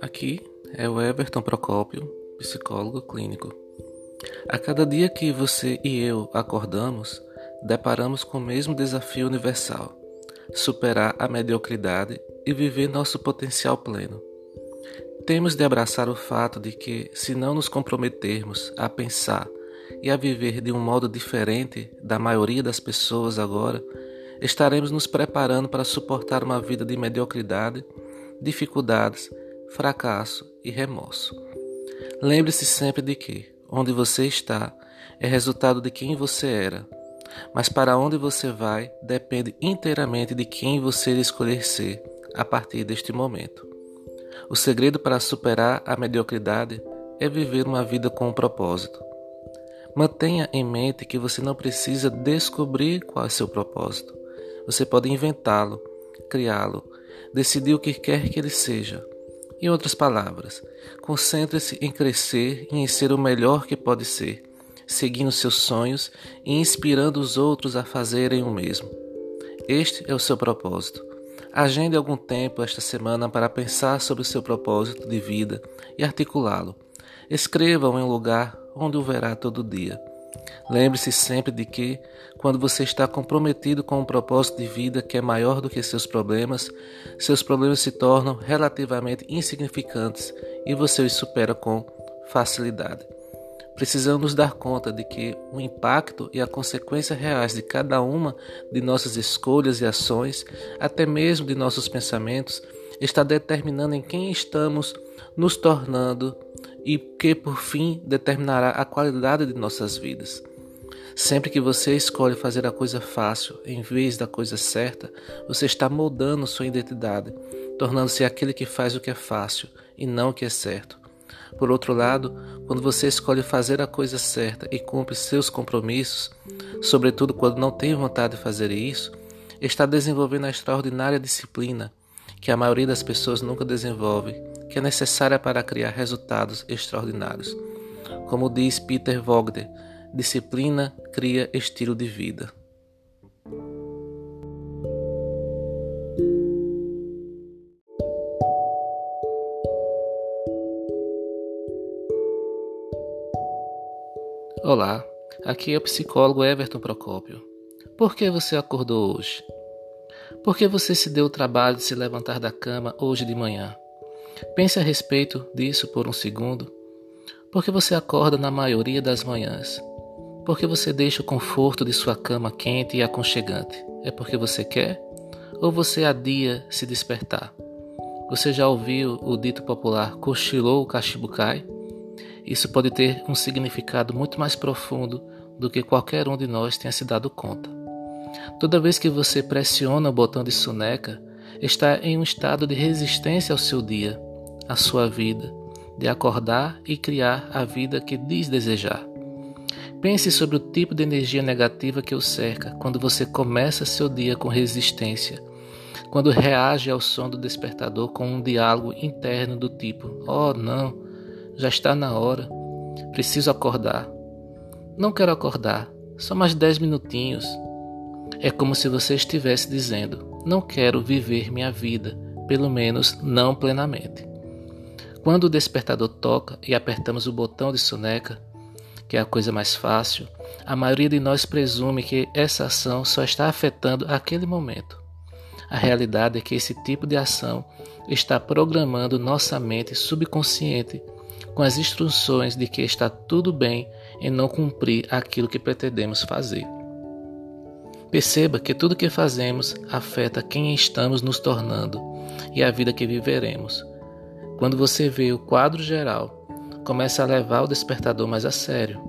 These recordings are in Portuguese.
Aqui é o Everton Procópio, psicólogo clínico. A cada dia que você e eu acordamos, deparamos com o mesmo desafio universal: superar a mediocridade e viver nosso potencial pleno. Temos de abraçar o fato de que, se não nos comprometermos a pensar e a viver de um modo diferente da maioria das pessoas agora, estaremos nos preparando para suportar uma vida de mediocridade, dificuldades fracasso e remorso. Lembre-se sempre de que onde você está é resultado de quem você era, mas para onde você vai depende inteiramente de quem você escolher ser a partir deste momento. O segredo para superar a mediocridade é viver uma vida com um propósito. Mantenha em mente que você não precisa descobrir qual é seu propósito. Você pode inventá-lo, criá-lo, decidir o que quer que ele seja. Em outras palavras, concentre-se em crescer e em ser o melhor que pode ser, seguindo seus sonhos e inspirando os outros a fazerem o mesmo. Este é o seu propósito. Agende algum tempo esta semana para pensar sobre o seu propósito de vida e articulá-lo. Escreva-o em um lugar onde o verá todo dia. Lembre-se sempre de que, quando você está comprometido com um propósito de vida que é maior do que seus problemas, seus problemas se tornam relativamente insignificantes e você os supera com facilidade. Precisamos nos dar conta de que o impacto e a consequência reais de cada uma de nossas escolhas e ações, até mesmo de nossos pensamentos, está determinando em quem estamos nos tornando e que, por fim, determinará a qualidade de nossas vidas. Sempre que você escolhe fazer a coisa fácil em vez da coisa certa, você está moldando sua identidade, tornando-se aquele que faz o que é fácil e não o que é certo. Por outro lado, quando você escolhe fazer a coisa certa e cumpre seus compromissos, sobretudo quando não tem vontade de fazer isso, está desenvolvendo a extraordinária disciplina que a maioria das pessoas nunca desenvolve, que é necessária para criar resultados extraordinários. Como diz Peter Vogler, disciplina cria estilo de vida. Olá, aqui é o psicólogo Everton Procópio. Por que você acordou hoje? Por que você se deu o trabalho de se levantar da cama hoje de manhã? Pense a respeito disso por um segundo. Por que você acorda na maioria das manhãs? Por que você deixa o conforto de sua cama quente e aconchegante? É porque você quer? Ou você adia se despertar? Você já ouviu o dito popular cochilou o cachimbo cai? Isso pode ter um significado muito mais profundo do que qualquer um de nós tenha se dado conta. Toda vez que você pressiona o botão de soneca, está em um estado de resistência ao seu dia, à sua vida, de acordar e criar a vida que diz desejar. Pense sobre o tipo de energia negativa que o cerca quando você começa seu dia com resistência, quando reage ao som do despertador com um diálogo interno do tipo: Oh, não, já está na hora, preciso acordar. Não quero acordar, só mais dez minutinhos. É como se você estivesse dizendo: Não quero viver minha vida, pelo menos não plenamente. Quando o despertador toca e apertamos o botão de soneca, que é a coisa mais fácil, a maioria de nós presume que essa ação só está afetando aquele momento. A realidade é que esse tipo de ação está programando nossa mente subconsciente com as instruções de que está tudo bem em não cumprir aquilo que pretendemos fazer. Perceba que tudo que fazemos afeta quem estamos nos tornando e a vida que viveremos. Quando você vê o quadro geral, comece a levar o despertador mais a sério.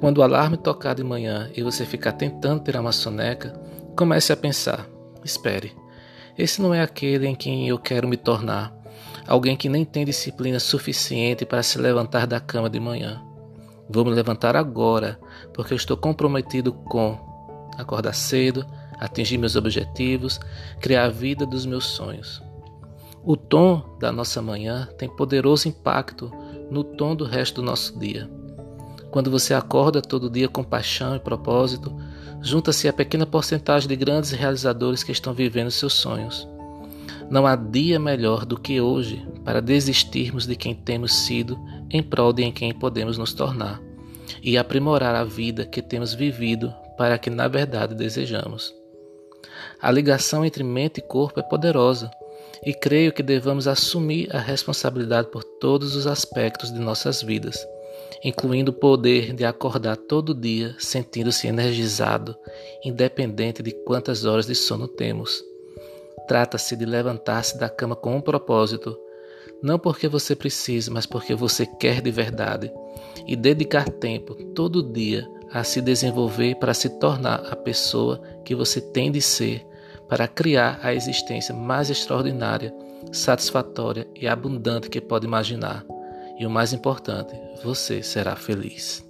Quando o alarme tocar de manhã e você ficar tentando tirar uma soneca, comece a pensar: espere, esse não é aquele em quem eu quero me tornar, alguém que nem tem disciplina suficiente para se levantar da cama de manhã. Vou me levantar agora, porque eu estou comprometido com acordar cedo, atingir meus objetivos, criar a vida dos meus sonhos. O tom da nossa manhã tem poderoso impacto no tom do resto do nosso dia. Quando você acorda todo dia com paixão e propósito, junta-se a pequena porcentagem de grandes realizadores que estão vivendo seus sonhos. Não há dia melhor do que hoje para desistirmos de quem temos sido em prol de em quem podemos nos tornar e aprimorar a vida que temos vivido para que na verdade desejamos. A ligação entre mente e corpo é poderosa e creio que devamos assumir a responsabilidade por todos os aspectos de nossas vidas, incluindo o poder de acordar todo dia sentindo-se energizado, independente de quantas horas de sono temos. Trata-se de levantar-se da cama com um propósito, não porque você precisa, mas porque você quer de verdade, e dedicar tempo todo dia a se desenvolver para se tornar a pessoa que você tem de ser para criar a existência mais extraordinária, satisfatória e abundante que pode imaginar. E o mais importante, você será feliz.